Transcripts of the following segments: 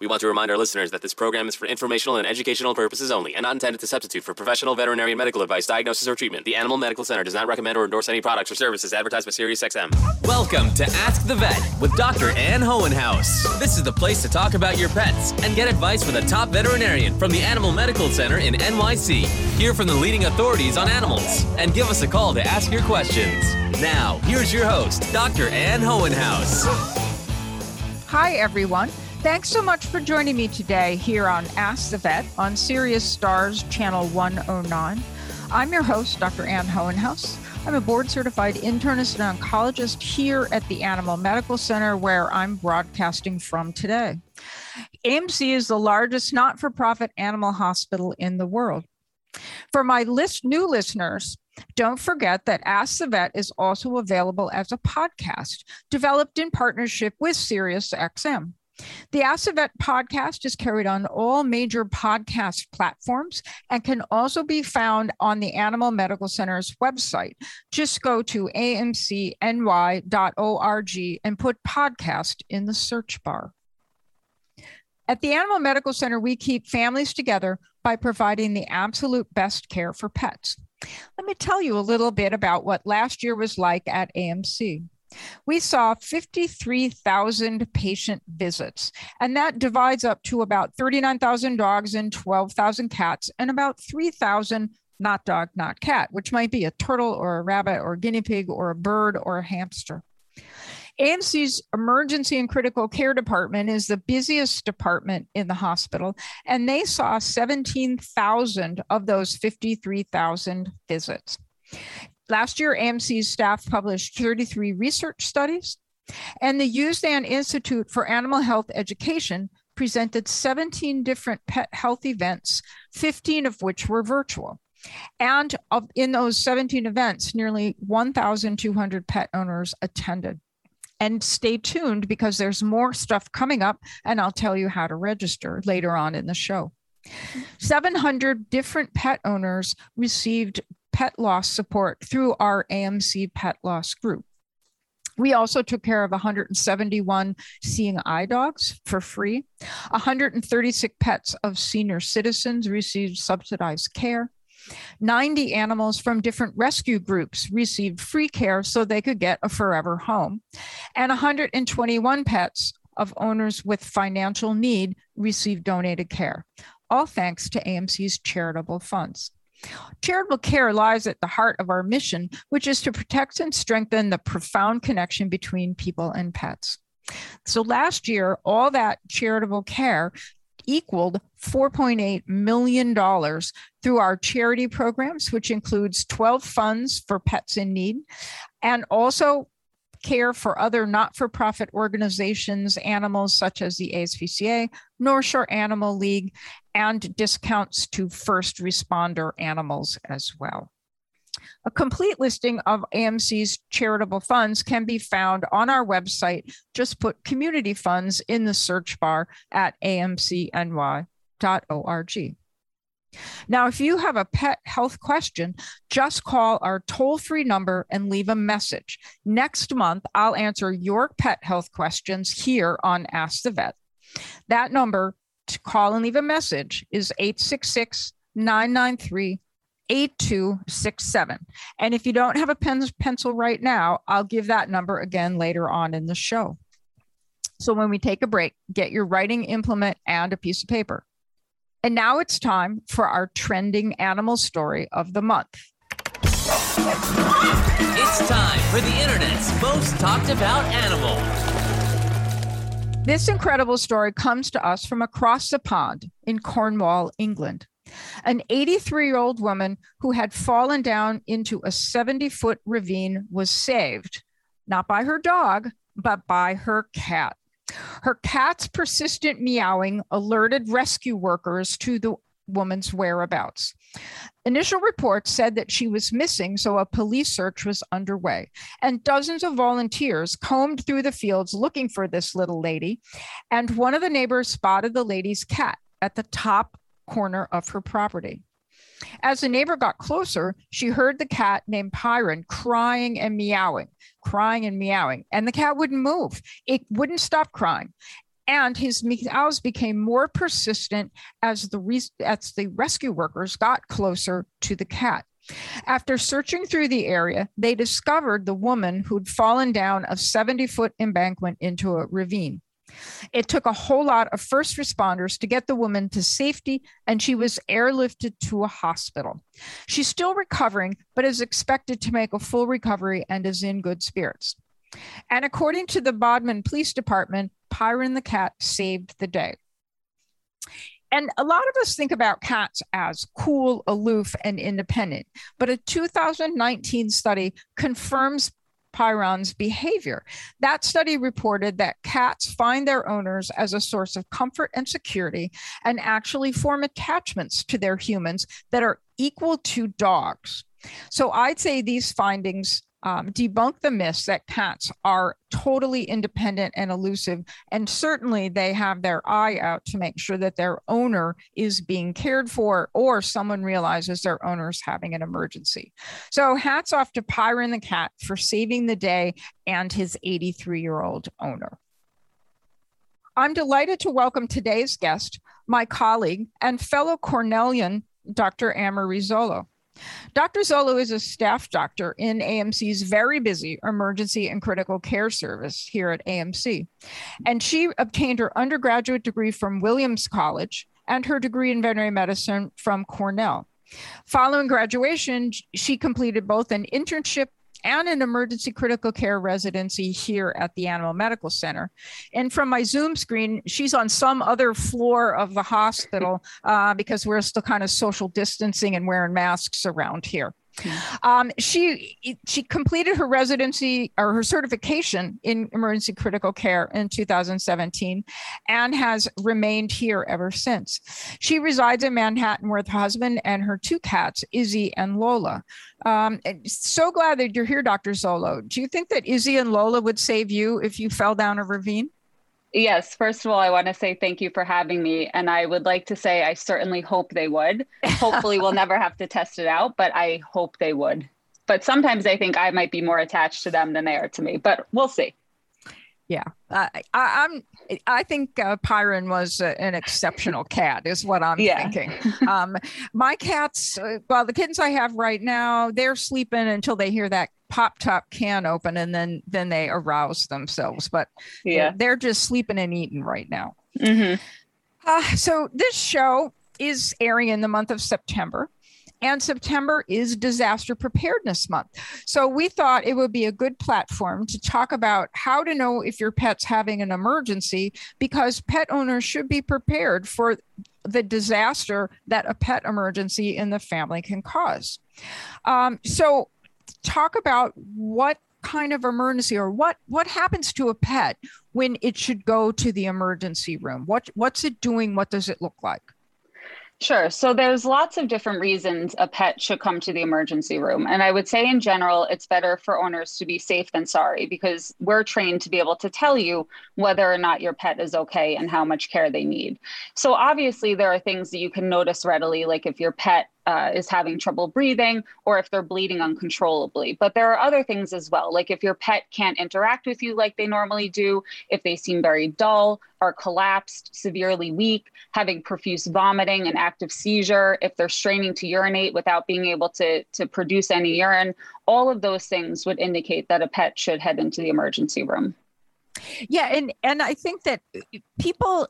We want to remind our listeners that this program is for informational and educational purposes only and not intended to substitute for professional veterinary medical advice, diagnosis, or treatment. The Animal Medical Center does not recommend or endorse any products or services advertised by SiriusXM. Welcome to Ask the Vet with Dr. Ann Hohenhaus. This is the place to talk about your pets and get advice from the top veterinarian from the Animal Medical Center in NYC. Hear from the leading authorities on animals and give us a call to ask your questions. Now, here's your host, Dr. Ann Hohenhaus. Hi, everyone. Thanks so much for joining me today here on Ask the Vet on Sirius Stars Channel 109. I'm your host, Dr. Ann Hohenhaus. I'm a board certified internist and oncologist here at the Animal Medical Center, where I'm broadcasting from today. AMC is the largest not for profit animal hospital in the world. For my list, new listeners, don't forget that Ask the Vet is also available as a podcast developed in partnership with SiriusXM. The Vet podcast is carried on all major podcast platforms and can also be found on the Animal Medical Center's website. Just go to amcny.org and put podcast in the search bar. At the Animal Medical Center, we keep families together by providing the absolute best care for pets. Let me tell you a little bit about what last year was like at AMC. We saw 53,000 patient visits, and that divides up to about 39,000 dogs and 12,000 cats, and about 3,000 not dog, not cat, which might be a turtle or a rabbit or a guinea pig or a bird or a hamster. AMC's emergency and critical care department is the busiest department in the hospital, and they saw 17,000 of those 53,000 visits. Last year, AMC's staff published 33 research studies, and the Usdan Institute for Animal Health Education presented 17 different pet health events, 15 of which were virtual. And of, in those 17 events, nearly 1,200 pet owners attended. And stay tuned because there's more stuff coming up, and I'll tell you how to register later on in the show. Mm-hmm. 700 different pet owners received pet loss support through our AMC Pet Loss Group. We also took care of 171 seeing eye dogs for free. 136 pets of senior citizens received subsidized care. 90 animals from different rescue groups received free care so they could get a forever home. And 121 pets of owners with financial need received donated care, all thanks to AMC's charitable funds. Charitable care lies at the heart of our mission, which is to protect and strengthen the profound connection between people and pets. So last year, all that charitable care equaled $4.8 million through our charity programs, which includes 12 funds for pets in need, and also care for other not for profit organizations, animals such as the ASPCA, North Shore Animal League, and discounts to first responder animals as well. A complete listing of AMC's charitable funds can be found on our website. Just put community funds in the search bar at amcny.org. Now, if you have a pet health question, just call our toll free number and leave a message. Next month, I'll answer your pet health questions here on Ask the Vet. That number to call and leave a message is 866 993 8267. And if you don't have a pen, pencil right now, I'll give that number again later on in the show. So when we take a break, get your writing implement and a piece of paper. And now it's time for our trending animal story of the month. It's time for the internet's most talked about animal. This incredible story comes to us from across the pond in Cornwall, England. An 83 year old woman who had fallen down into a 70 foot ravine was saved, not by her dog, but by her cat. Her cat's persistent meowing alerted rescue workers to the woman's whereabouts. Initial reports said that she was missing, so a police search was underway. And dozens of volunteers combed through the fields looking for this little lady. And one of the neighbors spotted the lady's cat at the top corner of her property. As the neighbor got closer, she heard the cat named Pyron crying and meowing, crying and meowing, and the cat wouldn't move. It wouldn't stop crying. And his meows became more persistent as the, as the rescue workers got closer to the cat. After searching through the area, they discovered the woman who'd fallen down a 70 foot embankment into a ravine. It took a whole lot of first responders to get the woman to safety, and she was airlifted to a hospital. She's still recovering, but is expected to make a full recovery and is in good spirits. And according to the Bodmin Police Department, Pyron the cat saved the day. And a lot of us think about cats as cool, aloof, and independent. But a 2019 study confirms Pyron's behavior. That study reported that cats find their owners as a source of comfort and security and actually form attachments to their humans that are equal to dogs. So I'd say these findings um, debunk the myths that cats are totally independent and elusive. And certainly they have their eye out to make sure that their owner is being cared for or someone realizes their owner is having an emergency. So hats off to Pyron the cat for saving the day and his 83 year old owner. I'm delighted to welcome today's guest, my colleague and fellow Cornellian, Dr. Anne-Marie Zollo. Dr. Zollo is a staff doctor in AMC's very busy emergency and critical care service here at AMC. And she obtained her undergraduate degree from Williams College and her degree in veterinary medicine from Cornell. Following graduation, she completed both an internship and an emergency critical care residency here at the Animal Medical Center. And from my Zoom screen, she's on some other floor of the hospital uh, because we're still kind of social distancing and wearing masks around here. Um, she she completed her residency or her certification in emergency critical care in 2017 and has remained here ever since. She resides in Manhattan with her husband and her two cats, Izzy and Lola. Um, so glad that you're here, Dr. Zollo. Do you think that Izzy and Lola would save you if you fell down a ravine? Yes, first of all, I want to say thank you for having me. And I would like to say I certainly hope they would. Hopefully, we'll never have to test it out, but I hope they would. But sometimes I think I might be more attached to them than they are to me, but we'll see. Yeah, uh, I, am I think uh, Pyron was uh, an exceptional cat, is what I'm yeah. thinking. Um, my cats, uh, well, the kittens I have right now, they're sleeping until they hear that pop top can open, and then then they arouse themselves. But yeah, they're, just sleeping and eating right now. Mm-hmm. Uh, so this show is airing in the month of September. And September is Disaster Preparedness Month. So we thought it would be a good platform to talk about how to know if your pet's having an emergency because pet owners should be prepared for the disaster that a pet emergency in the family can cause. Um, so, talk about what kind of emergency or what what happens to a pet when it should go to the emergency room what what's it doing what does it look like Sure. So there's lots of different reasons a pet should come to the emergency room. And I would say in general, it's better for owners to be safe than sorry because we're trained to be able to tell you whether or not your pet is okay and how much care they need. So obviously, there are things that you can notice readily, like if your pet uh, is having trouble breathing or if they're bleeding uncontrollably. But there are other things as well, like if your pet can't interact with you like they normally do, if they seem very dull, are collapsed, severely weak, having profuse vomiting, an active seizure, if they're straining to urinate without being able to, to produce any urine, all of those things would indicate that a pet should head into the emergency room. Yeah, and and I think that people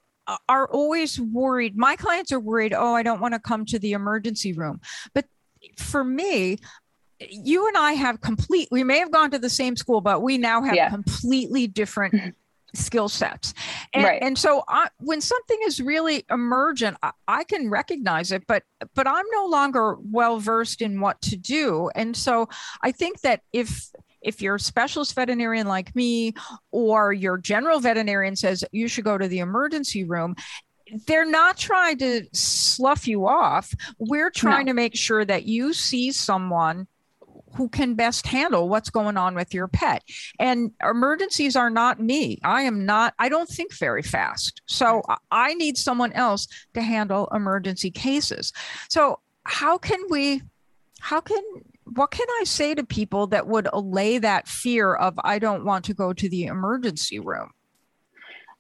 are always worried. My clients are worried, oh, I don't want to come to the emergency room. But for me, you and I have complete, we may have gone to the same school, but we now have yeah. completely different skill sets. And, right. and so I, when something is really emergent, I, I, can recognize it, but but I'm no longer well versed in what to do. And so I think that if if you're a specialist veterinarian like me or your general veterinarian says you should go to the emergency room, they're not trying to slough you off. We're trying no. to make sure that you see someone who can best handle what's going on with your pet. And emergencies are not me. I am not, I don't think very fast. So I need someone else to handle emergency cases. So, how can we, how can what can I say to people that would allay that fear of I don't want to go to the emergency room?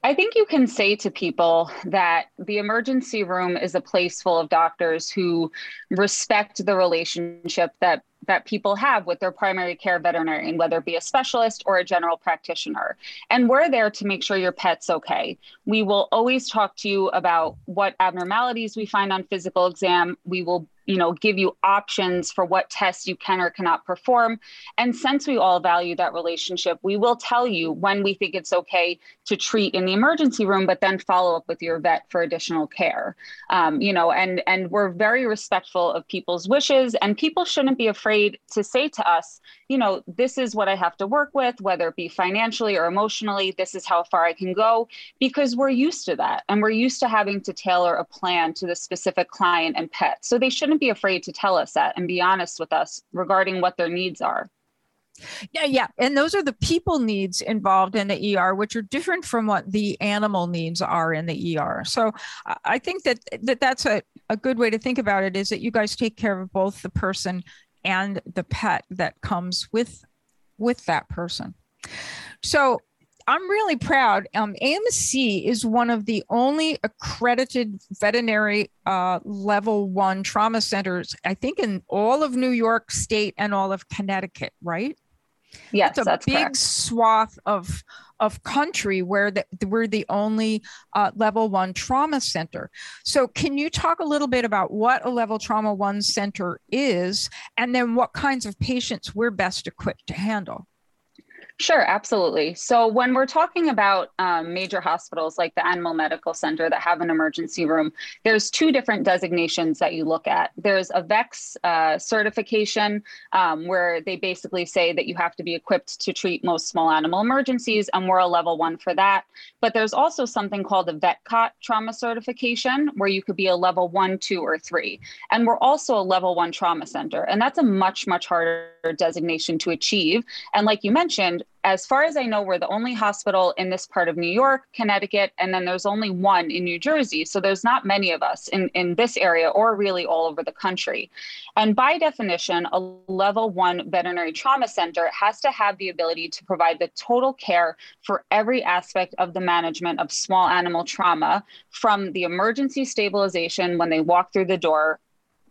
I think you can say to people that the emergency room is a place full of doctors who respect the relationship that that people have with their primary care veterinarian, whether it be a specialist or a general practitioner. And we're there to make sure your pet's okay. We will always talk to you about what abnormalities we find on physical exam. We will you know give you options for what tests you can or cannot perform and since we all value that relationship we will tell you when we think it's okay to treat in the emergency room but then follow up with your vet for additional care um, you know and and we're very respectful of people's wishes and people shouldn't be afraid to say to us you know this is what i have to work with whether it be financially or emotionally this is how far i can go because we're used to that and we're used to having to tailor a plan to the specific client and pet so they shouldn't shouldn't be afraid to tell us that and be honest with us regarding what their needs are. Yeah, yeah. And those are the people needs involved in the ER, which are different from what the animal needs are in the ER. So I think that, that that's a, a good way to think about it is that you guys take care of both the person and the pet that comes with with that person. So I'm really proud. Um, AMC is one of the only accredited veterinary uh, level one trauma centers, I think, in all of New York State and all of Connecticut, right? Yes, it's a that's big correct. swath of of country where the, we're the only uh, level one trauma center. So, can you talk a little bit about what a level trauma one center is, and then what kinds of patients we're best equipped to handle? Sure, absolutely. So, when we're talking about um, major hospitals like the Animal Medical Center that have an emergency room, there's two different designations that you look at. There's a VECCS uh, certification, um, where they basically say that you have to be equipped to treat most small animal emergencies, and we're a level one for that. But there's also something called a VETCOT trauma certification, where you could be a level one, two, or three. And we're also a level one trauma center, and that's a much, much harder designation to achieve. And like you mentioned, as far as I know, we're the only hospital in this part of New York, Connecticut, and then there's only one in New Jersey. So there's not many of us in, in this area or really all over the country. And by definition, a level one veterinary trauma center has to have the ability to provide the total care for every aspect of the management of small animal trauma from the emergency stabilization when they walk through the door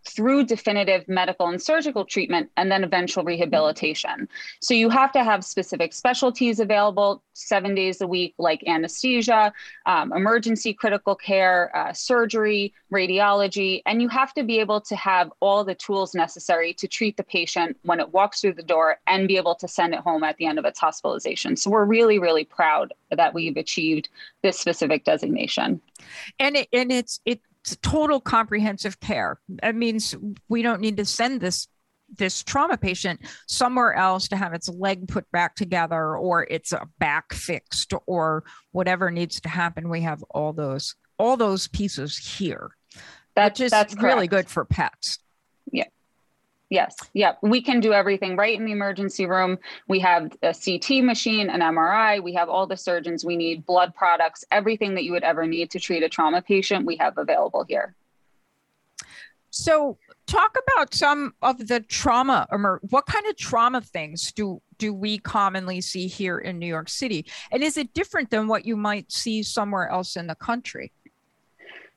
through definitive medical and surgical treatment and then eventual rehabilitation. So you have to have specific specialties available seven days a week, like anesthesia, um, emergency critical care, uh, surgery, radiology, and you have to be able to have all the tools necessary to treat the patient when it walks through the door and be able to send it home at the end of its hospitalization. So we're really, really proud that we've achieved this specific designation. And it, and it's it total comprehensive care. That means we don't need to send this this trauma patient somewhere else to have its leg put back together or its back fixed or whatever needs to happen. We have all those all those pieces here. That, which is that's really good for pets. Yeah. Yes. Yep. We can do everything right in the emergency room. We have a CT machine, an MRI. We have all the surgeons we need, blood products, everything that you would ever need to treat a trauma patient, we have available here. So, talk about some of the trauma. What kind of trauma things do do we commonly see here in New York City? And is it different than what you might see somewhere else in the country?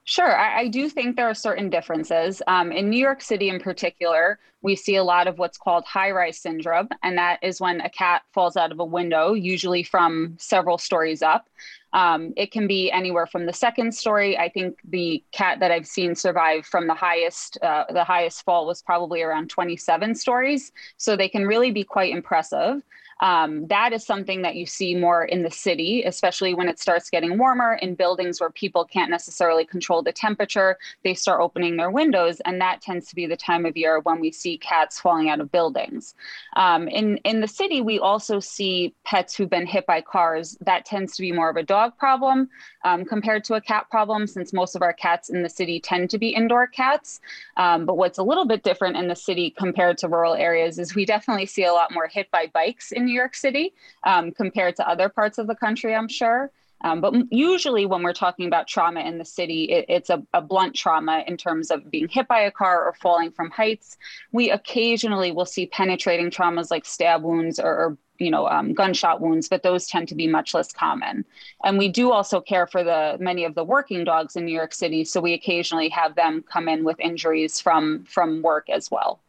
Sure, I, I, do think there are certain differences. Um, in New York City, in particular, we see a lot of what's called high rise syndrome, and that is when a cat falls out of a window, usually from several stories up. Um, it can be anywhere from the second story. I think the cat that I've seen survive from the highest, uh, the highest fall was probably around 27 stories. So they can really be quite impressive. Um, that is something that you see more in the city, especially when it starts getting warmer in buildings where people can't necessarily control the temperature. They start opening their windows, and that tends to be the time of year when we see cats falling out of buildings. Um, in in the city, we also see pets who've been hit by cars. That tends to be more of a dog problem um, compared to a cat problem, since most of our cats in the city tend to be indoor cats. Um, but what's a little bit different in the city compared to rural areas is we definitely see a lot more hit by bikes in New York City um, compared to other parts of the country, I'm sure. Um, but usually, when we're talking about trauma in the city, it, it's a, a, blunt trauma in terms of being hit by a car or falling from heights. We occasionally will see penetrating traumas like stab wounds or, or you know um, gunshot wounds but those tend to be much less common and we do also care for the many of the working dogs in new york city so we occasionally have them come in with injuries from from work as well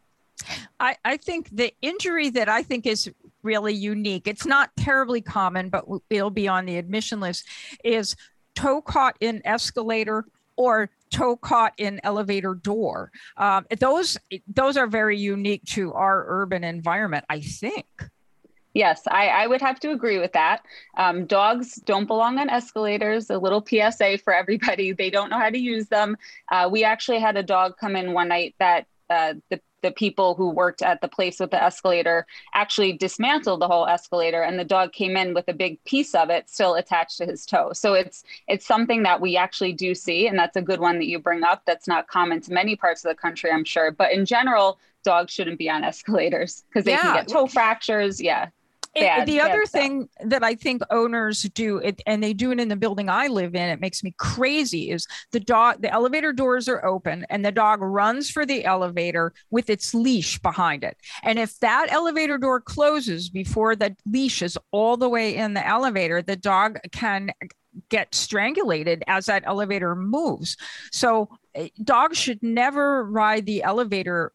I, I think the injury that I think is really unique, it's not terribly common, but it'll be on the admission list, is toe caught in escalator or toe caught in elevator door. Um, those those are very unique to our urban environment, I think. Yes, I, I would have to agree with that. Um, dogs don't belong on escalators. A little PSA for everybody. They don't know how to use them. Uh, we actually had a dog come in one night that uh, the the people who worked at the place with the escalator actually dismantled the whole escalator and the dog came in with a big piece of it still attached to his toe. So it's it's something that we actually do see and that's a good one that you bring up. That's not common to many parts of the country i'm sure. But in general dogs shouldn't be on escalators because they yeah. can get toe fractures. Yeah Bad, the other thing that I think owners do, it, and they do it in the building I live in, it makes me crazy, is the dog, the elevator doors are open and the dog runs for the elevator with its leash behind it. And if that elevator door closes before the leash is all the way in the elevator, the dog can get strangulated as that elevator moves. So eh, dogs should never ride the elevator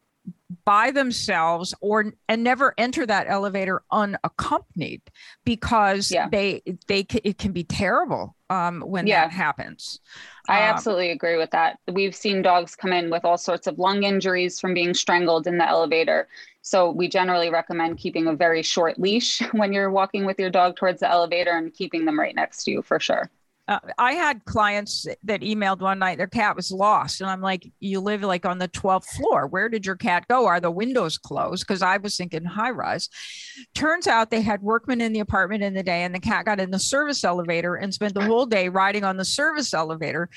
by themselves or and never enter that elevator unaccompanied because yeah. they they it can be terrible um, when yeah. that happens. I um, absolutely agree with that. We've seen dogs come in with all sorts of lung injuries from being strangled in the elevator. So we generally recommend keeping a very short leash when you're walking with your dog towards the elevator and keeping them right next to you for sure uh, I had clients that emailed one night their cat was lost, and I'm like, "You live like on the 12th floor. Where did your cat go? Are the windows closed?" Because I was thinking high rise. Turns out they had workmen in the apartment in the day, and the cat got in the service elevator and spent the whole day riding on the service elevator.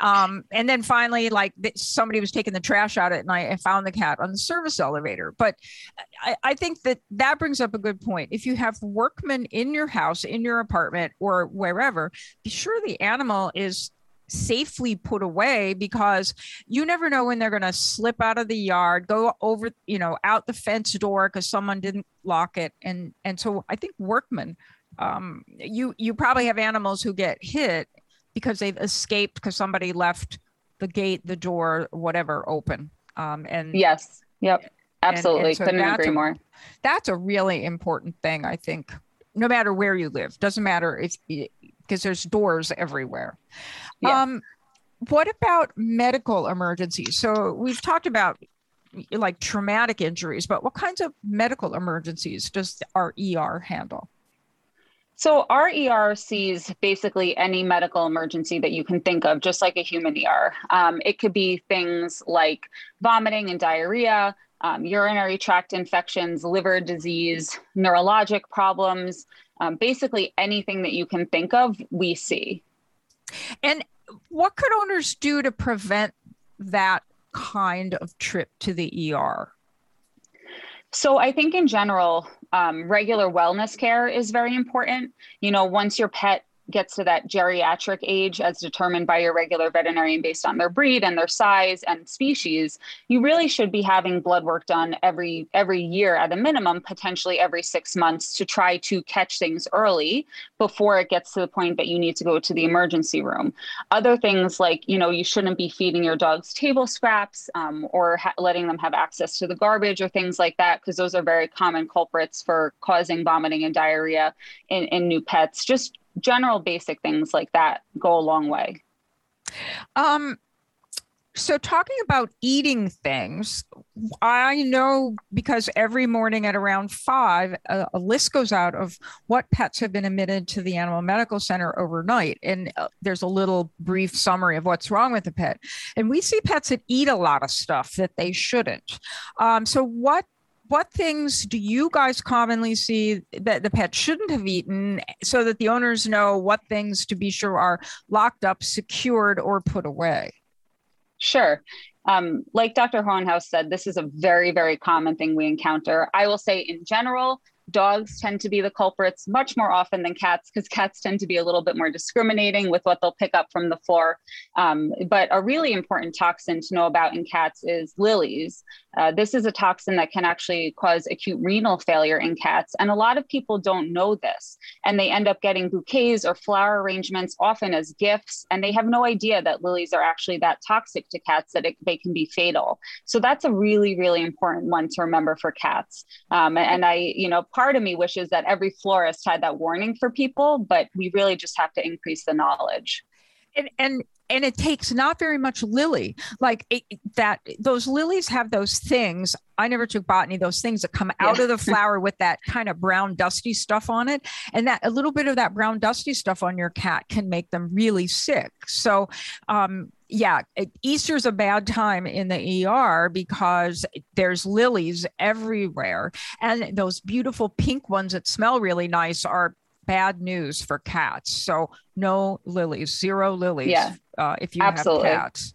Um, and then finally, like somebody was taking the trash out at night and found the cat on the service elevator. But I, I think that that brings up a good point. If you have workmen in your house, in your apartment, or wherever, be sure the animal is safely put away because you never know when they're going to slip out of the yard go over you know out the fence door because someone didn't lock it and and so i think workmen um, you you probably have animals who get hit because they've escaped because somebody left the gate, the door, whatever open. Um, and yes, yep, absolutely. And, and so Couldn't agree a, more. That's a really important thing, I think. No matter where you live, doesn't matter if because there's doors everywhere. Yeah. Um, what about medical emergencies? So we've talked about like traumatic injuries, but what kinds of medical emergencies does our ER handle? So our ER sees basically any medical emergency that you can think of, just like a human ER. Um, it could be things like vomiting and diarrhea, um, urinary tract infections, liver disease, neurologic problems, um, basically anything that you can think of, we see. And what could owners do to prevent that kind of trip to the ER? So I think in general, um, regular wellness care is very important. You know, once your pet gets to that geriatric age as determined by your regular veterinarian based on their breed and their size and species you really should be having blood work done every every year at a minimum potentially every 6 months to try to catch things early before it gets to the point that you need to go to the emergency room. Other things like you know you shouldn't be feeding your dogs table scraps um, or ha- letting them have access to the garbage or things like that because those are very common culprits for causing vomiting and diarrhea in, in new pets. Just general basic things like that go a long way. Um, so talking about eating things, I know because every morning at around five, a, a, list goes out of what pets have been admitted to the animal medical center overnight. And uh, there's a little brief summary of what's wrong with the pet. And we see pets that eat a lot of stuff that they shouldn't. Um, so what what things do you guys commonly see that the pet shouldn't have eaten so that the owners know what things to be sure are locked up, secured, or put away? Sure. Um, like Dr. Hohenhaus said, this is a very, very common thing we encounter. I will say, in general, dogs tend to be the culprits much more often than cats because cats tend to be a little bit more discriminating with what they'll pick up from the floor. Um, but a really important toxin to know about in cats is lilies. Uh, this is a toxin that can actually cause acute renal failure in cats. And a lot of people don't know this. And they end up getting bouquets or flower arrangements, often as gifts. And they have no idea that lilies are actually that toxic to cats that it, they can be fatal. So that's a really, really important one to remember for cats. Um, and I, you know, part of me wishes that every florist had that warning for people, but we really just have to increase the knowledge. And, and and it takes not very much lily like it, that those lilies have those things i never took botany those things that come out yeah. of the flower with that kind of brown dusty stuff on it and that a little bit of that brown dusty stuff on your cat can make them really sick so um, yeah, Easter's a bad time in the ER because there's lilies everywhere. And those beautiful pink ones that smell really nice are bad news for cats. So no lilies, zero lilies yeah, uh, if you absolutely. have cats.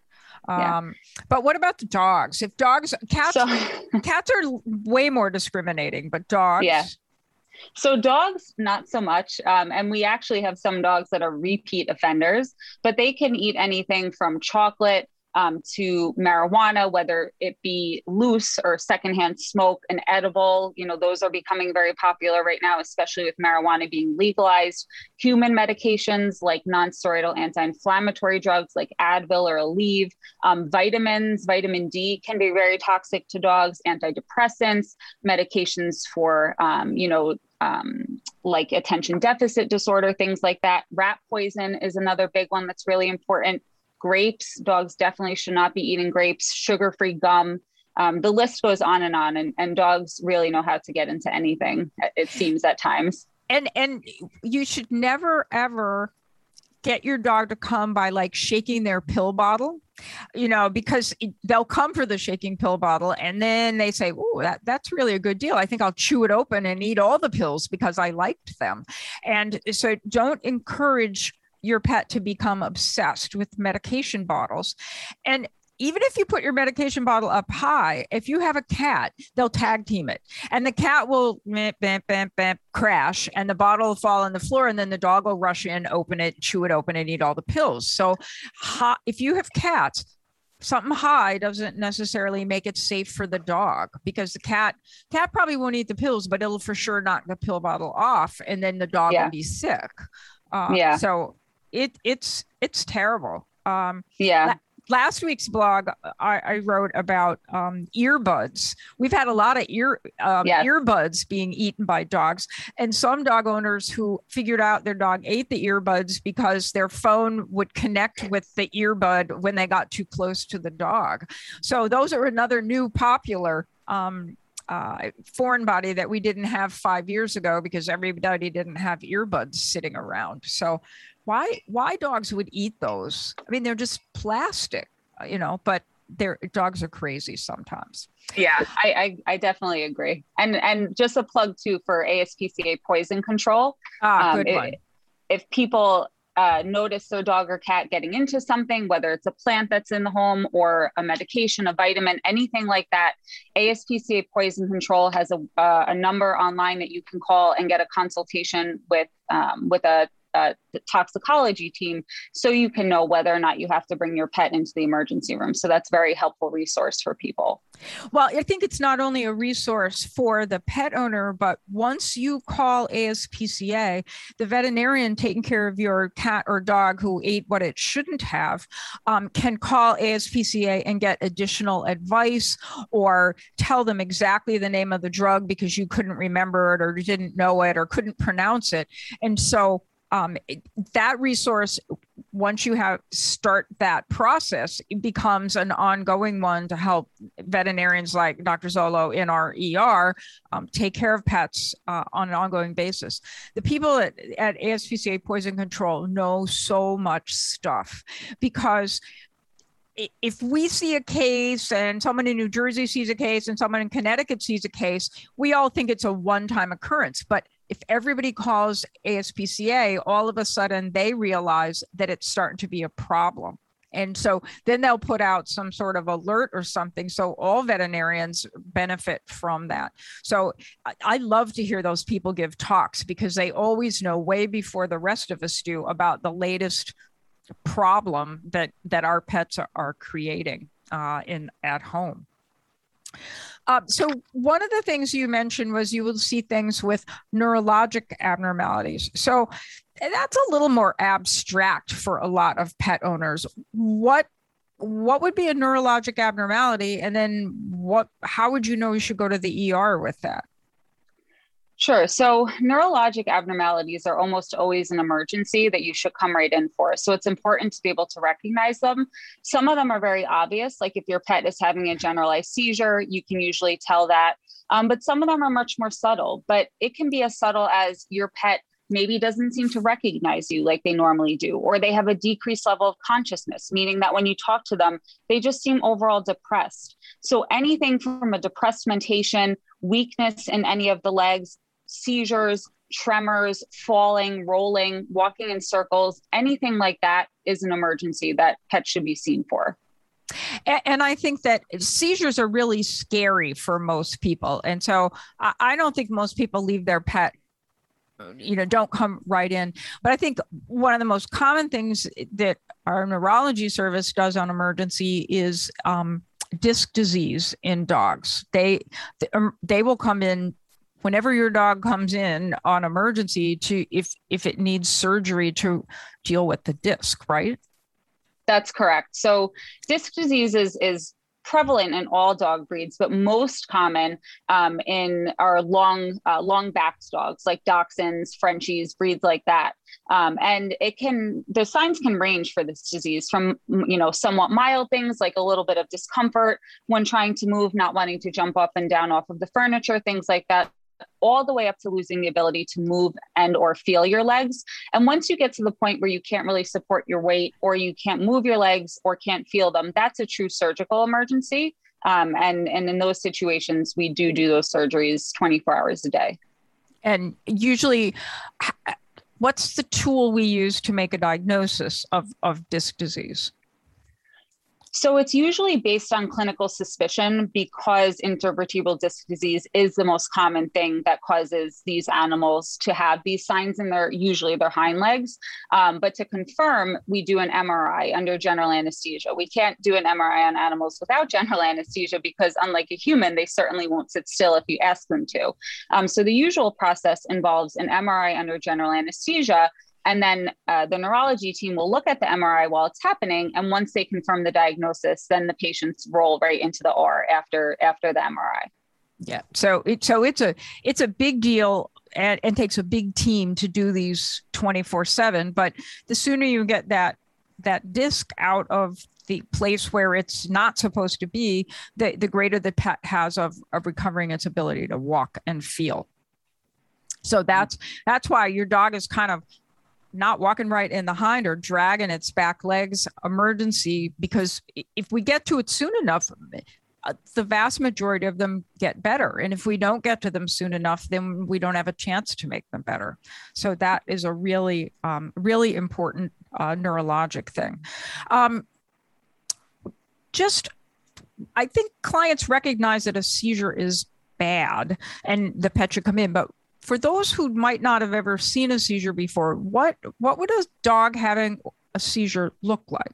Um, yeah. But what about the dogs? If dogs, cats, so, cats are way more discriminating, but dogs. Yeah. So dogs, not so much. Um, and we actually have some dogs that are repeat offenders, but they can eat anything from chocolate um, to marijuana, whether it be loose or secondhand smoke and edible. You know, those are becoming very popular right now, especially with marijuana being legalized. Human medications like nonsteroidal anti-inflammatory drugs like Advil or Aleve, um, vitamins, vitamin D can be very toxic to dogs. Antidepressants, medications for um, you know um, like attention deficit disorder, things like that. Rat poison is another big one that's really important grapes. Dogs definitely should not be eating grapes, sugar free gum. Um, the list goes on and on, and, and dogs really know how to get into anything, it seems at times. And, and you should never, ever get your dog to come by like shaking their pill bottle you know because they'll come for the shaking pill bottle and then they say oh that, that's really a good deal i think i'll chew it open and eat all the pills because i liked them and so don't encourage your pet to become obsessed with medication bottles. And even if you put your medication bottle up high, if you have a cat, they'll tag team it. And the cat will bam, bam, bam, crash and the bottle will fall on the floor. And then the dog will rush in, open it, chew it open, and eat all the pills. So if you have cats, something high doesn't necessarily make it safe for the dog because the cat cat probably won't eat the pills, but it'll for sure knock the pill bottle off, and then the dog yeah. will be sick. Uh, yeah. So it it's it's terrible. Um, yeah. La- last week's blog, I, I wrote about um, earbuds. We've had a lot of ear um, yes. earbuds being eaten by dogs, and some dog owners who figured out their dog ate the earbuds because their phone would connect with the earbud when they got too close to the dog. So those are another new popular um, uh, foreign body that we didn't have five years ago because everybody didn't have earbuds sitting around. So why why dogs would eat those? I mean, they're just plastic, uh, you know, but their dogs are crazy sometimes. Yeah, I, I, I definitely agree. And and just a plug too for ASPCA poison control. Ah, um, good one. It, if people uh, notice their dog or cat getting into something, whether it's a plant that's in the home or a medication, a vitamin, anything like that, ASPCA Poison Control has a, uh, a number online that you can call and get a consultation with um, with a uh, toxicology team so you can know whether or not you have to bring your pet into the emergency room. So that's very helpful resource for people. Well, I think it's not only a resource for the pet owner, but once you call ASPCA, the veterinarian taking care of your cat or dog who ate what it shouldn't have um, can call ASPCA and get additional advice or tell them exactly the name of the drug because you couldn't remember it or didn't know it or couldn't pronounce it. And so um, that resource once you have start that process it becomes an ongoing one to help veterinarians like dr zollo in our er um, take care of pets uh, on an ongoing basis the people at, at aspca poison control know so much stuff because if we see a case and someone in New Jersey sees a case and someone in Connecticut sees a case, we all think it's a one time occurrence. But if everybody calls ASPCA, all of a sudden they realize that it's starting to be a problem. and so then they'll put out some sort of alert or something so all veterinarians benefit from that so I, love to hear those people give talks because they always know way before the rest of us do about the latest problem that that our pets are, are creating uh, in at home uh, so one of the things you mentioned was you will see things with neurologic abnormalities. So that's a little more abstract for a lot of pet owners. What what would be a neurologic abnormality and then what how would you know you should go to the ER with that? Sure. So neurologic abnormalities are almost always an emergency that you should come right in for. So it's important to be able to recognize them. Some of them are very obvious, like if your pet is having a generalized seizure, you can usually tell that. Um, but some of them are much more subtle, but it can be as subtle as your pet maybe doesn't seem to recognize you like they normally do, or they have a decreased level of consciousness, meaning that when you talk to them, they just seem overall depressed. So anything from a depressed mentation, weakness in any of the legs, seizures, tremors, falling, rolling, walking in circles, anything like that is an emergency that pets should be seen for. And I think that seizures are really scary for most people. And so I don't think most people leave their pet you know don't come right in but i think one of the most common things that our neurology service does on emergency is um, disc disease in dogs they um, they will come in whenever your dog comes in on emergency to if if it needs surgery to deal with the disc right? That's correct. So disc disease is is prevalent in all dog breeds, but most common um, in our long uh, long backed dogs like Dachshunds, Frenchies, breeds like that. Um, and it can the signs can range for this disease from you know somewhat mild things like a little bit of discomfort when trying to move, not wanting to jump up and down off of the furniture, things like that all the way up to losing the ability to move and or feel your legs. And once you get to the point where you can't really support your weight or you can't move your legs or can't feel them that's a true surgical emergency. Um, and and in those situations we do do those surgeries 24 hours a day. And usually what's the tool we use to make a diagnosis of, of disc disease so it's usually based on clinical suspicion because intervertebral disc disease is the most common thing that causes these animals to have these signs in their usually their hind legs. Um, but to confirm, we do an MRI under general anesthesia. We can't do an MRI on animals without general anesthesia because, unlike a human, they certainly won't sit still if you ask them to. Um, so the usual process involves an MRI under general anesthesia and then uh, the neurology team will look at the MRI while it's happening. And once they confirm the diagnosis, then the patients roll right into the OR after after the MRI. Yeah. So it so it's a it's a big deal and, and takes a big team to do these 24 7. But the sooner you get that that disc out of the place where it's not supposed to be, the, the greater the pet has of, of recovering its ability to walk and feel. So that's that's why your dog is kind of not walking right in the hind or dragging its back legs emergency because if we get to it soon enough uh, the vast majority of them get better. And if we don't get to them soon enough then we don't have a chance to make them better. So that is a really um, really important uh, neurologic thing. Um, just i think clients recognize that a seizure is bad and the pet should come in but for those who might not have ever seen a seizure before, what what would a dog having a seizure look like?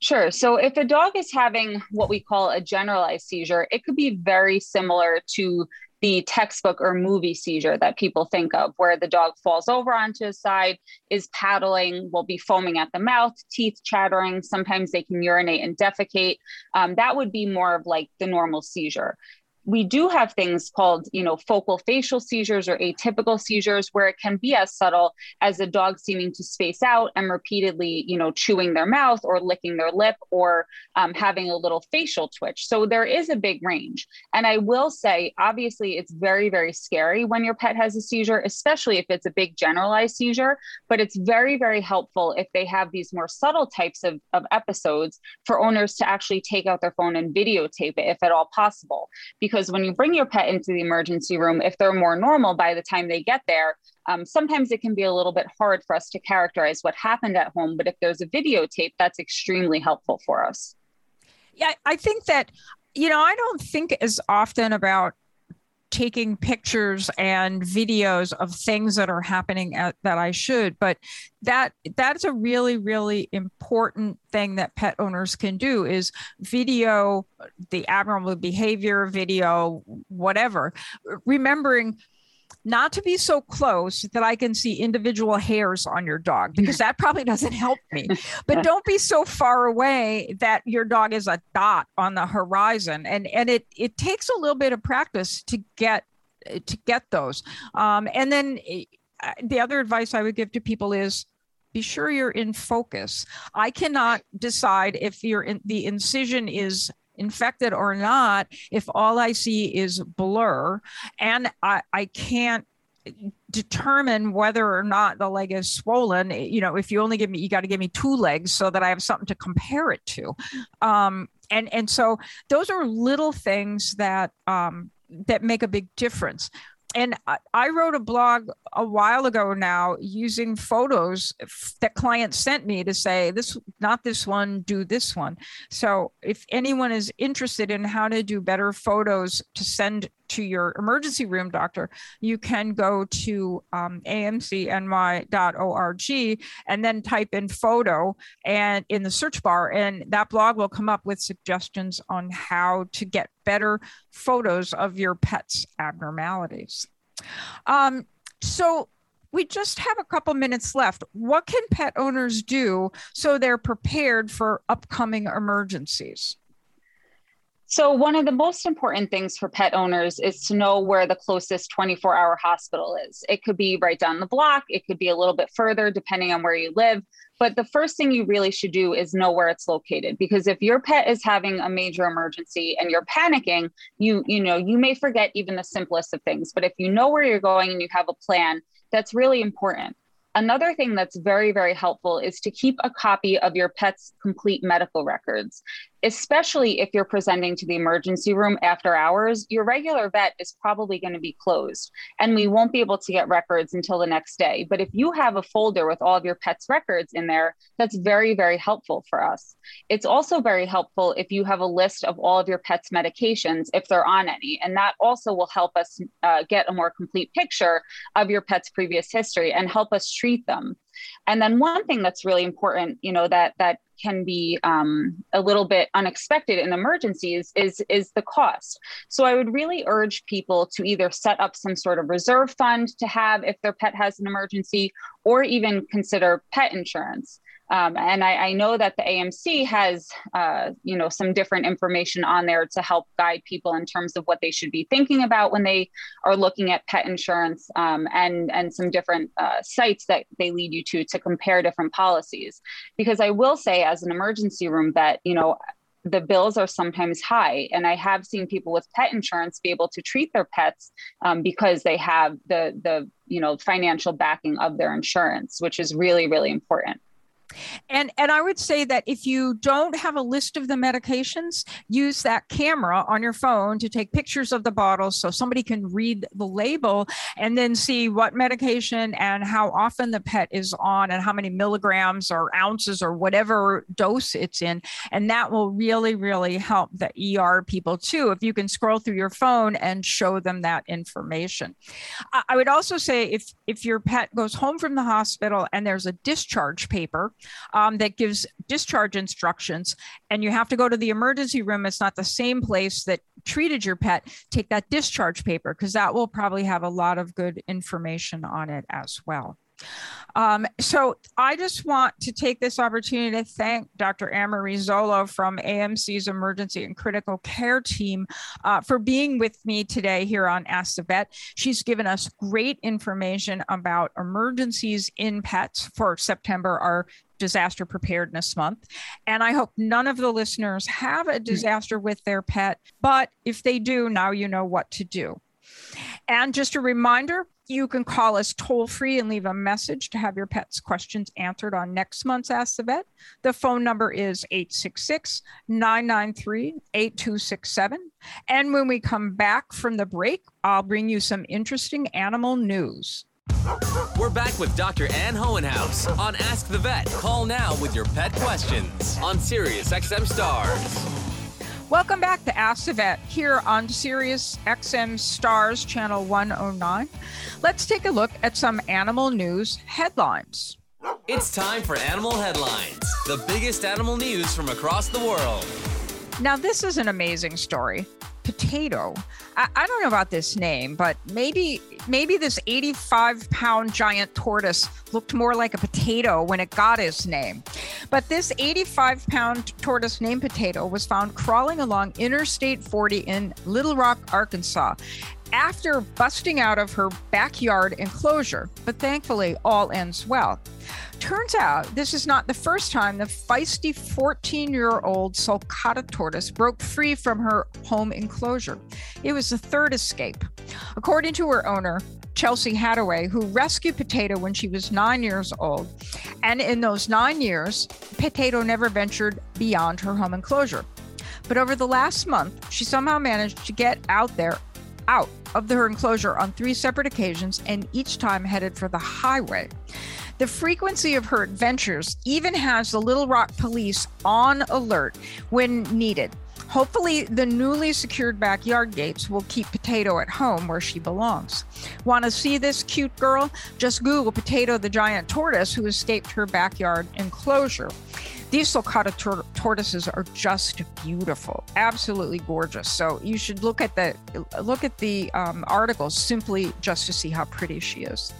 Sure. So if a dog is having what we call a generalized seizure, it could be very similar to the textbook or movie seizure that people think of, where the dog falls over onto his side, is paddling, will be foaming at the mouth, teeth chattering. Sometimes they can urinate and defecate. Um, that would be more of like the normal seizure we do have things called, you know, focal facial seizures or atypical seizures where it can be as subtle as a dog seeming to space out and repeatedly, you know, chewing their mouth or licking their lip or um, having a little facial twitch. So there is a big range. And I will say, obviously, it's very, very scary when your pet has a seizure, especially if it's a big generalized seizure. But it's very, very helpful if they have these more subtle types of, of episodes for owners to actually take out their phone and videotape it if at all possible. Because because when you bring your pet into the emergency room, if they're more normal by the time they get there, um, sometimes it can be a little bit hard for us to characterize what happened at home. But if there's a videotape, that's extremely helpful for us. Yeah, I think that, you know, I don't think as often about taking pictures and videos of things that are happening at, that I should. But that that's a really really important thing that pet owners can do is video uh, the abnormal behavior, video whatever, remembering not to be so close that I can see individual hairs on your dog because that probably doesn't help me. But don't be so far away that your dog is a dot on the horizon. And and it it takes a little bit of practice to get to get those. Um, and then eh, the other advice I would give to people is be sure you're in focus. I cannot decide if you're in, the incision is infected or not if all I see is blur and I, I can't determine whether or not the leg is swollen. You know if you only give me you got to give me two legs so that i have something to compare it to. Um, and and so those are little things that um, that make a big difference and I wrote a blog a while ago now using photos that clients sent me to say this not this one do this one. So if anyone is interested in how to do better photos to send to your emergency room doctor you can go to um, amcny.org and then type in photo and in the search bar and that blog will come up with suggestions on how to get better photos of your pet's abnormalities um, so we just have a couple minutes left. What can pet owners do so they're prepared for upcoming emergencies? So, one of the most important things for pet owners is to know where the closest 24 hour hospital is. It could be right down the block, it could be a little bit further, depending on where you live. But the first thing you really should do is know where it's located because if your pet is having a major emergency and you're panicking, you you know, you may forget even the simplest of things. But if you know where you're going and you have a plan, that's really important. Another thing that's very, very helpful is to keep a copy of your pet's complete medical records especially if you're presenting to the emergency room after hours, your regular vet is probably going to be closed and we won't be able to get records until the next day. But if you have a folder with all of your pet's records in there, that's very, very helpful for us. It's also very helpful if you have a list of all of your pet's medications, if they're on any, and that also will help us uh, get a more complete picture of your pet's previous history and help us treat them. And then one thing that's really important, you know, that that can be um, a little bit unexpected in emergencies is is the cost. So I would really urge people to either set up some sort of reserve fund to have if their pet has an emergency, or even consider pet insurance. Um, and I, I, know that the AMC has, uh, you know, some different information on there to help guide people in terms of what they should be thinking about when they are looking at pet insurance, um, and and some different uh, sites that they lead you to to compare different policies. Because I will say, as an emergency room vet, you know, the bills are sometimes high and i have seen people with pet insurance be able to treat their pets um, because they have the the you know financial backing of their insurance which is really really important and and I would say that if you don't have a list of the medications, use that camera on your phone to take pictures of the bottles so somebody can read the label and then see what medication and how often the pet is on and how many milligrams or ounces or whatever dose it's in. And that will really, really help the ER people too. If you can scroll through your phone and show them that information. I would also say if if your pet goes home from the hospital and there's a discharge paper um, that gives discharge instructions, and you have to go to the emergency room. It's not the same place that treated your pet. Take that discharge paper because that will probably have a lot of good information on it as well. Um, so I just want to take this opportunity to thank Dr. Anne-Marie Zollo from AMC's Emergency and Critical Care team uh, for being with me today here on Ask the Vet. She's given us great information about emergencies in pets for September, our disaster preparedness month. And I hope none of the listeners have a hmm. disaster with their pet, but if they do, now you know what to do. And just a reminder You can call us toll free and leave a message to have your pet's questions answered on next month's Ask the Vet. The phone number is 866 993 8267. And when we come back from the break, I'll bring you some interesting animal news. We're back with Dr. Ann Hohenhaus on Ask the Vet. Call now with your pet questions on Sirius XM Stars. Welcome back to Ask the Vet here on Sirius XM Stars Channel 109. Let's take a look at some animal news headlines. It's time for Animal Headlines, the biggest animal news from across the world. Now, this is an amazing story. Potato. I, I, don't know about this name, but maybe maybe this 85 pound giant tortoise looked more like a potato when it got its name. But this 85 pound tortoise named Potato was found crawling along Interstate 40 in Little Rock, Arkansas after busting out of her backyard enclosure, but thankfully all ends well. Turns out this is not the first time the feisty 14 year old sulcata tortoise broke free from her home enclosure. It was the third escape. According to her owner, Chelsea Hadaway, who rescued Potato when she was nine years old. And in those nine years, Potato never ventured beyond her home enclosure. But over the last month, she somehow managed to get out there out of her enclosure on three separate occasions and each time headed for the highway. The frequency of her adventures even has the Little Rock police on alert when needed. Hopefully, the newly secured backyard gates will keep Potato at home where she belongs. Want to see this cute girl? Just Google Potato the giant tortoise who escaped her backyard enclosure. These sulcata tor- tortoises are just beautiful, absolutely gorgeous. So you should look at the look at the um, article simply just to see how pretty she is.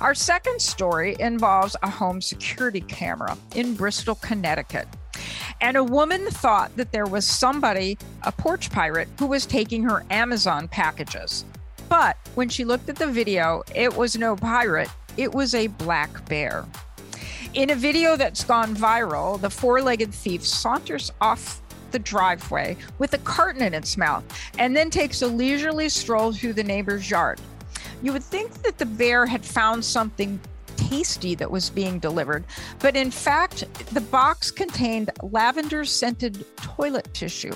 Our second story involves a home security camera in Bristol, Connecticut. And a woman thought that there was somebody, a porch pirate, who was taking her Amazon packages. But when she looked at the video, it was no pirate, it was a black bear. In a video that's gone viral, the four legged thief saunters off the driveway with a carton in its mouth and then takes a leisurely stroll through the neighbor's yard. You would think that the bear had found something tasty that was being delivered, but in fact, the box contained lavender scented toilet tissue.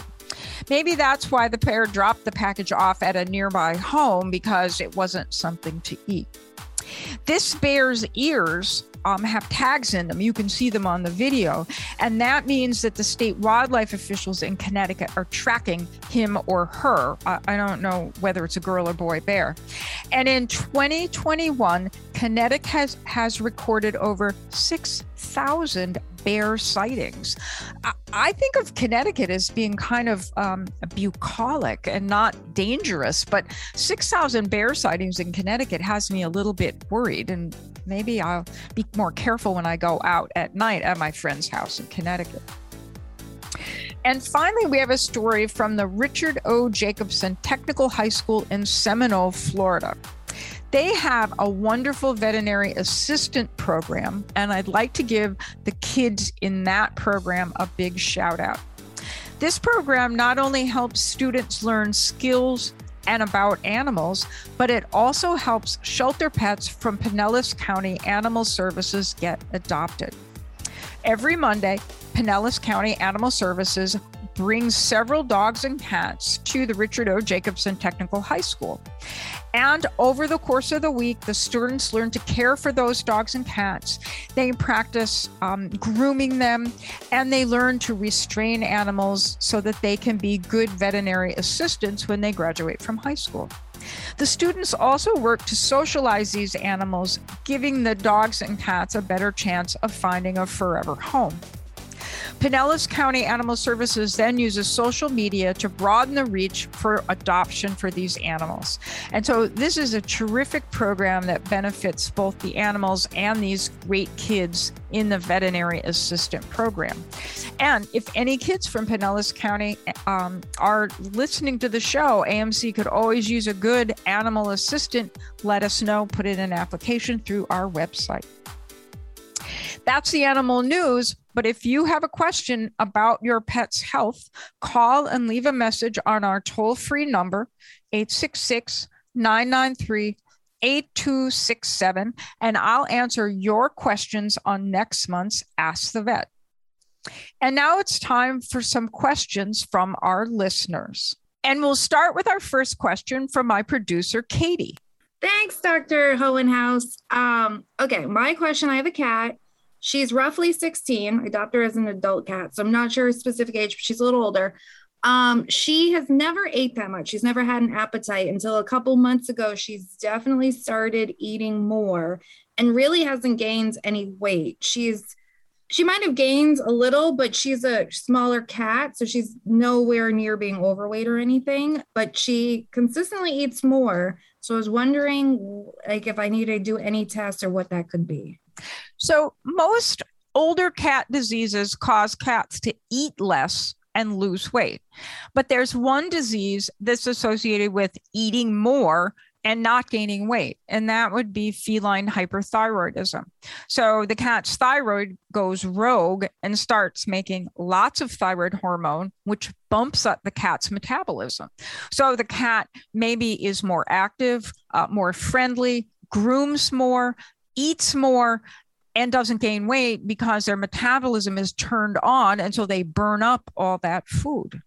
Maybe that's why the pair dropped the package off at a nearby home because it wasn't something to eat. This bear's ears um, have tags in them. You can see them on the video. And that means that the state wildlife officials in Connecticut are tracking him or her. Uh, I don't know whether it's a girl or boy bear. And in 2021, Connecticut has, has recorded over 6,000 bear sightings. I, I, think of Connecticut as being kind of um, bucolic and not dangerous, but 6,000 bear sightings in Connecticut has me a little bit worried. And maybe I'll be more careful when I go out at night at my friend's house in Connecticut. And finally, we have a story from the Richard O. Jacobson Technical High School in Seminole, Florida. They have a wonderful veterinary assistant program, and I'd like to give the kids in that program a big shout out. This program not only helps students learn skills and about animals, but it also helps shelter pets from Pinellas County Animal Services get adopted. Every Monday, Pinellas County Animal Services brings several dogs and cats to the Richard O. Jacobson Technical High School. And over the course of the week, the students learn to care for those dogs and cats. They practice um, grooming them and they learn to restrain animals so that they can be good veterinary assistants when they graduate from high school. The students also work to socialize these animals, giving the dogs and cats a better chance of finding a forever home. Pinellas County Animal Services then uses social media to broaden the reach for adoption for these animals. And so this is a terrific program that benefits both the animals and these great kids in the veterinary assistant program. And if any kids from Pinellas County um, are listening to the show, AMC could always use a good animal assistant. Let us know, put in an application through our website. That's the animal news. But if you have a question about your pet's health, call and leave a message on our toll free number, 866 993 8267, and I'll answer your questions on next month's Ask the Vet. And now it's time for some questions from our listeners. And we'll start with our first question from my producer, Katie. Thanks, Dr. Hohenhaus. Um, okay, my question I have a cat. She's roughly 16. I adopt her as an adult cat, so I'm not sure her specific age, but she's a little older. Um, she has never ate that much. She's never had an appetite until a couple months ago. She's definitely started eating more and really hasn't gained any weight. She's she might have gained a little, but she's a smaller cat, so she's nowhere near being overweight or anything. But she consistently eats more. So I was wondering, like, if I need to do any tests or what that could be. So most older cat diseases cause cats to eat less and lose weight. But there's one disease that's associated with eating more and not gaining weight, and that would be feline hyperthyroidism. So the cat's thyroid goes rogue and starts making lots of thyroid hormone, which bumps up the cat's metabolism. So the cat maybe is more active, uh, more friendly, grooms more, eats more, and doesn't gain weight because their metabolism is turned on and so they burn up all that food.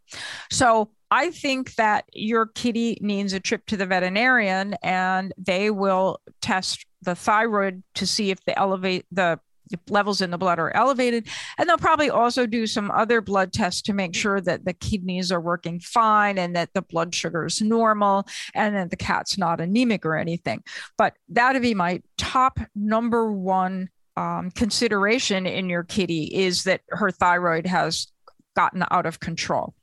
So I think that your kitty needs a trip to the veterinarian and they will test the thyroid to see if the elevate the levels in the blood are elevated and they'll probably also do some other blood tests to make sure that the kidneys are working fine and that the blood sugar is normal and that the cat's not anemic or anything but that'd be my top number one um, consideration in your kitty is that her thyroid has gotten out of control.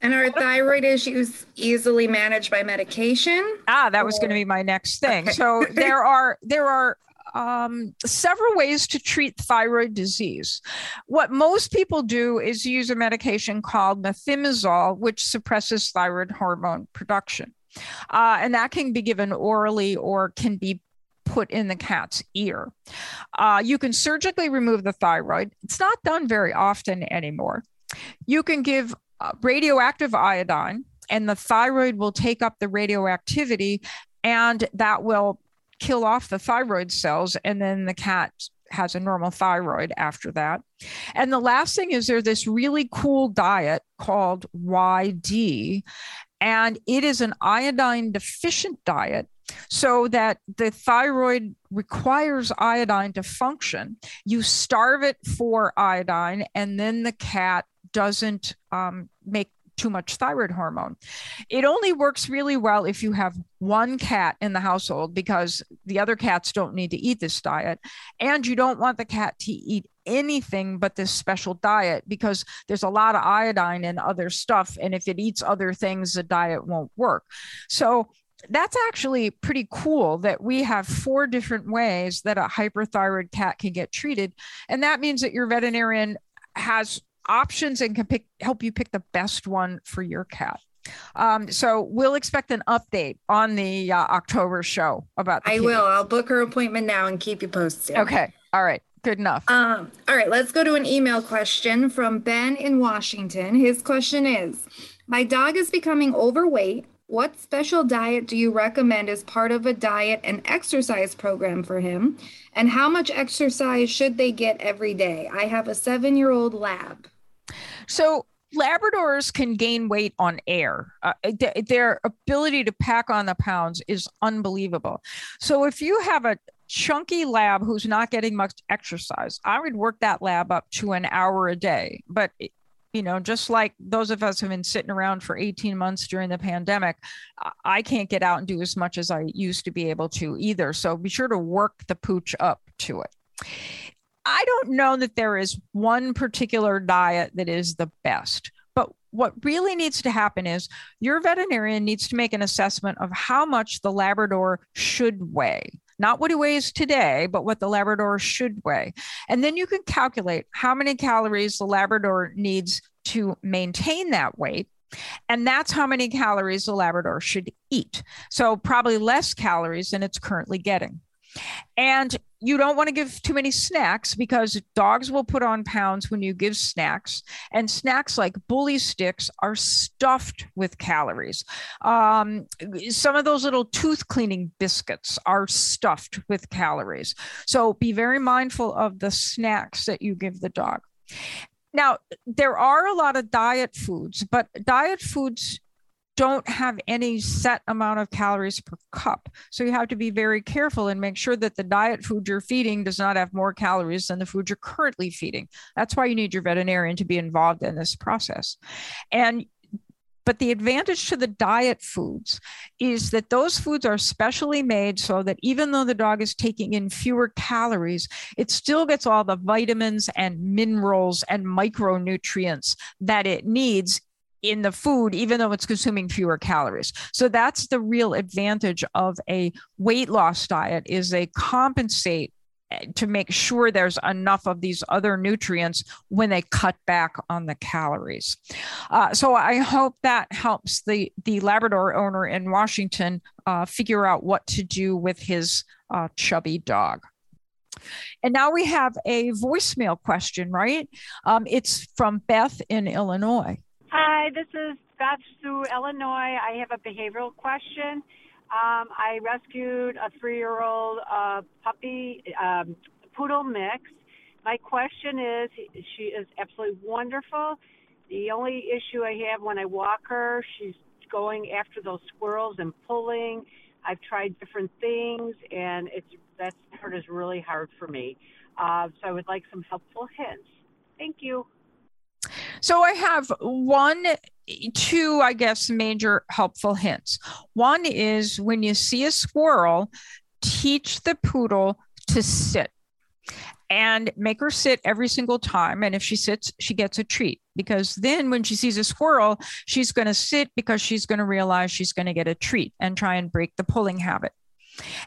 And are thyroid issues easily managed by medication? Ah, that was going to be my next thing. Okay. So there are there are um, several ways to treat thyroid disease. What most people do is use a medication called methimazole, which suppresses thyroid hormone production. Uh, and that can be given orally or can be put in the cat's ear. Uh, you can surgically remove the thyroid. It's not done very often anymore. You can give uh, radioactive iodine, and the thyroid will take up the radioactivity, and that will kill off the thyroid cells, and then the cat has a normal thyroid after that. And the last thing is there's this really cool diet called YD, and it is an iodine deficient diet so that the thyroid requires iodine to function. You starve it for iodine, and then the cat doesn't um, make too much thyroid hormone. It only works really well if you have one cat in the household because the other cats don't need to eat this diet. And you don't want the cat to eat anything but this special diet because there's a lot of iodine and other stuff. And if it eats other things, the diet won't work. So that's actually pretty cool that we have four different ways that a hyperthyroid cat can get treated. And that means that your veterinarian has options and can pick, help you pick the best one for your cat. Um, so we'll expect an update on the uh, October show about. I will. I'll book her appointment now and keep you posted. Okay. All right. Good enough. Um, all right. Let's go to an email question from Ben in Washington. His question is My dog is becoming overweight. What special diet do you recommend as part of a diet and exercise program for him? And how much exercise should they get every day? I have a seven year old lab. So, Labradors can gain weight on air. Uh, th- their ability to pack on the pounds is unbelievable. So, if you have a chunky lab who's not getting much exercise, I would work that lab up to an hour a day. But you know, just like those of us have been sitting around for 18 months during the pandemic, I can't get out and do as much as I used to be able to either. So be sure to work the pooch up to it. I don't know that there is one particular diet that is the best. But what really needs to happen is your veterinarian needs to make an assessment of how much the Labrador should weigh not what he weighs today, but what the Labrador should weigh. And then you can calculate how many calories the Labrador needs to maintain that weight. And that's how many calories the Labrador should eat. So, probably less calories than it's currently getting. And you don't want to give too many snacks because dogs will put on pounds when you give snacks. And snacks like bully sticks are stuffed with calories. Um, some of those little tooth cleaning biscuits are stuffed with calories. So be very mindful of the snacks that you give the dog. Now, there are a lot of diet foods, but diet foods don't have any set amount of calories per cup. So you have to be very careful and make sure that the diet food you're feeding does not have more calories than the food you're currently feeding. That's why you need your veterinarian to be involved in this process. And but the advantage to the diet foods is that those foods are specially made so that even though the dog is taking in fewer calories, it still gets all the vitamins and minerals and micronutrients that it needs in the food, even though it's consuming fewer calories. So that's the real advantage of a weight loss diet is they compensate eh, to make sure there's enough of these other nutrients when they cut back on the calories. Uh, so I hope that helps the, the Labrador owner in Washington uh, figure out what to do with his uh, chubby dog. And now we have a voicemail question, right? Um, it's from Beth in Illinois. Hi, this is Beth Sue, Illinois. I have a behavioral question. Um, I rescued a three-year-old uh, puppy um, poodle mix. My question is, she is absolutely wonderful. The only issue I have when I walk her, she's going after those squirrels and pulling. I've tried different things, and it's that part is really hard for me. Uh, so I would like some helpful hints. Thank you. So I have one, two, I guess, major helpful hints. One is when you see a squirrel, teach the poodle to sit and make her sit every single time. And if she sits, she gets a treat because then when she sees a squirrel, she's going to sit because she's going to realize she's going to get a treat and try and break the pulling habit.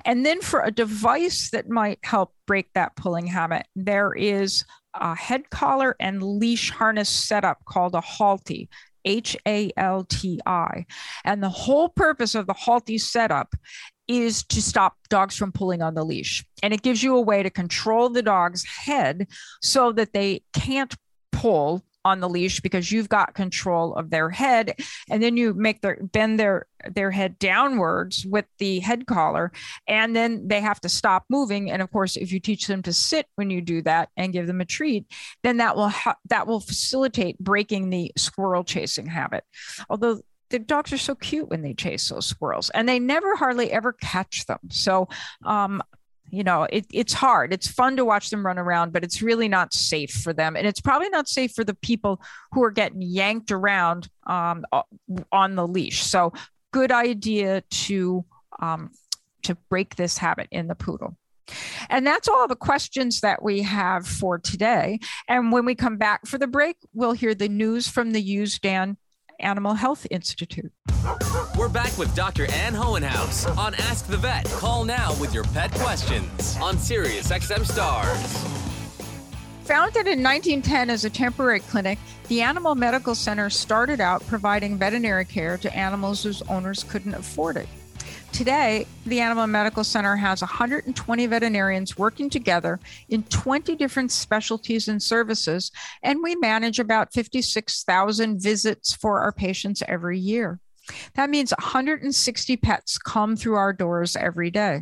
And then for a device that might help break that pulling habit, there is a head collar and leash harness setup called a Halti. H A L T I. And the whole purpose of the Halti setup is to stop dogs from pulling on the leash. And it gives you a way to control the dog's head so that they can't pull on the leash because you've got control of their head. And then you make their bend their their head downwards with the head collar. And then they have to stop moving. And of course if you teach them to sit when you do that and give them a treat then that will ha- that will facilitate breaking the squirrel chasing habit. Although the dogs are so cute when they chase those squirrels and they never hardly ever catch them. So um, you know it, it's hard. It's fun to watch them run around but it's really not safe for them. And it's probably not safe for the people who are getting yanked around um, on the leash. So good idea to um, to break this habit in the poodle. And that's all the questions that we have for today. And when we come back for the break, we'll hear the news from the Usdan Animal Health Institute. We're back with Dr. Ann Hohenhaus on Ask the Vet. Call now with your pet questions on Sirius XM Stars. Founded in 1910 as a temporary clinic, the Animal Medical Center started out providing veterinary care to animals whose owners couldn't afford it. Today, the Animal Medical Center has 120 veterinarians working together in 20 different specialties and services, and we manage about 56,000 visits for our patients every year. That means 160 pets come through our doors every day.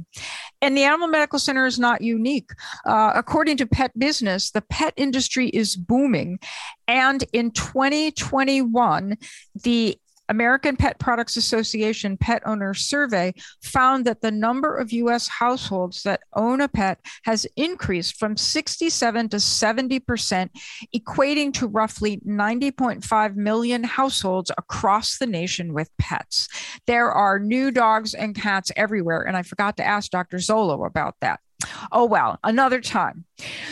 And the Animal Medical Center is not unique. Uh, according to Pet Business, the pet industry is booming. And in 2021, the American Pet Products Association Pet Owner Survey found that the number of US households that own a pet has increased from 67 to 70%, equating to roughly 90.5 million households across the nation with pets. There are new dogs and cats everywhere. And I forgot to ask Dr. Zollo about that. Oh, well, another time.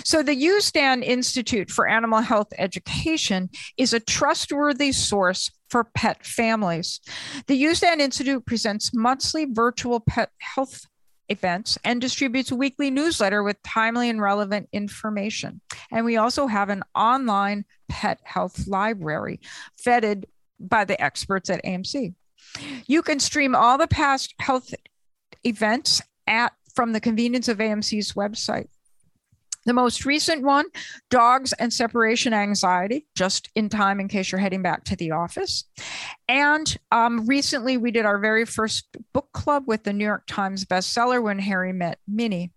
So, the Usdan Institute for Animal Health Education is a trustworthy source for pet families. The Usdan Institute presents monthly virtual pet health events and distributes a weekly newsletter with timely and relevant information. And we also have an online pet health library vetted by the experts at AMC. You can stream all the past health events at from the convenience of AMC's website. The most recent one, dogs and separation anxiety, just in time in case you're heading back to the office. And um, recently, we did our very first book club with the New York Times bestseller When Harry Met Minnie.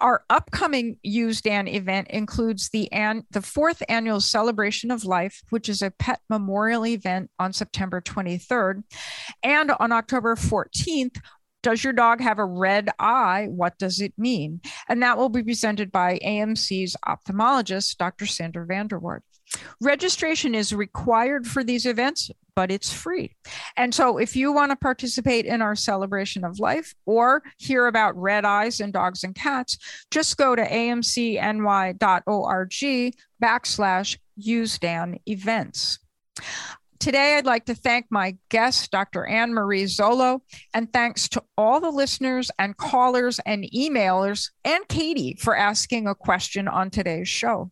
Our upcoming Usdan event includes the, an- the fourth annual Celebration of Life, which is a pet memorial event on September 23rd. And on October 14th, does your dog have a red eye? What does it mean? And that will be presented by AMC's ophthalmologist, Dr. Sandra van der Woerdt. Registration is required for these events, but it's free. And so if you want to participate in our celebration of life or hear about red eyes in dogs and cats, just go to amcny.org backslash usdan events. Today, I'd like to thank my guest, Dr. Anne Marie Zollo, and thanks to all the listeners and callers and emailers and Katie for asking a question on today's show.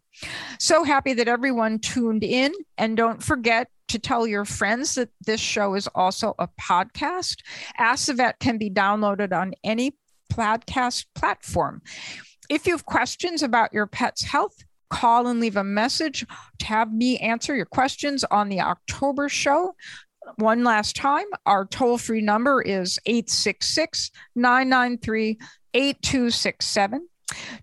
So happy that everyone tuned in. And don't forget to tell your friends that this show is also a podcast. Ask the Vet can be downloaded on any podcast platform. If you have questions about your pet's health, call and leave a message to have me answer your questions on the October show. One last time, our toll free number is 866 993 8267.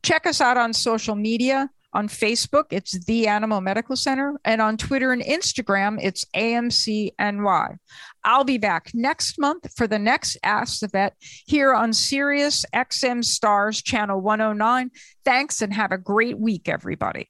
Check us out on social media. On Facebook, it's The Animal Medical Center. And on Twitter and Instagram, it's AMCNY. I'll be back next month for the next Ask the Vet here on Sirius XM Stars Channel 109. Thanks and have a great week, everybody.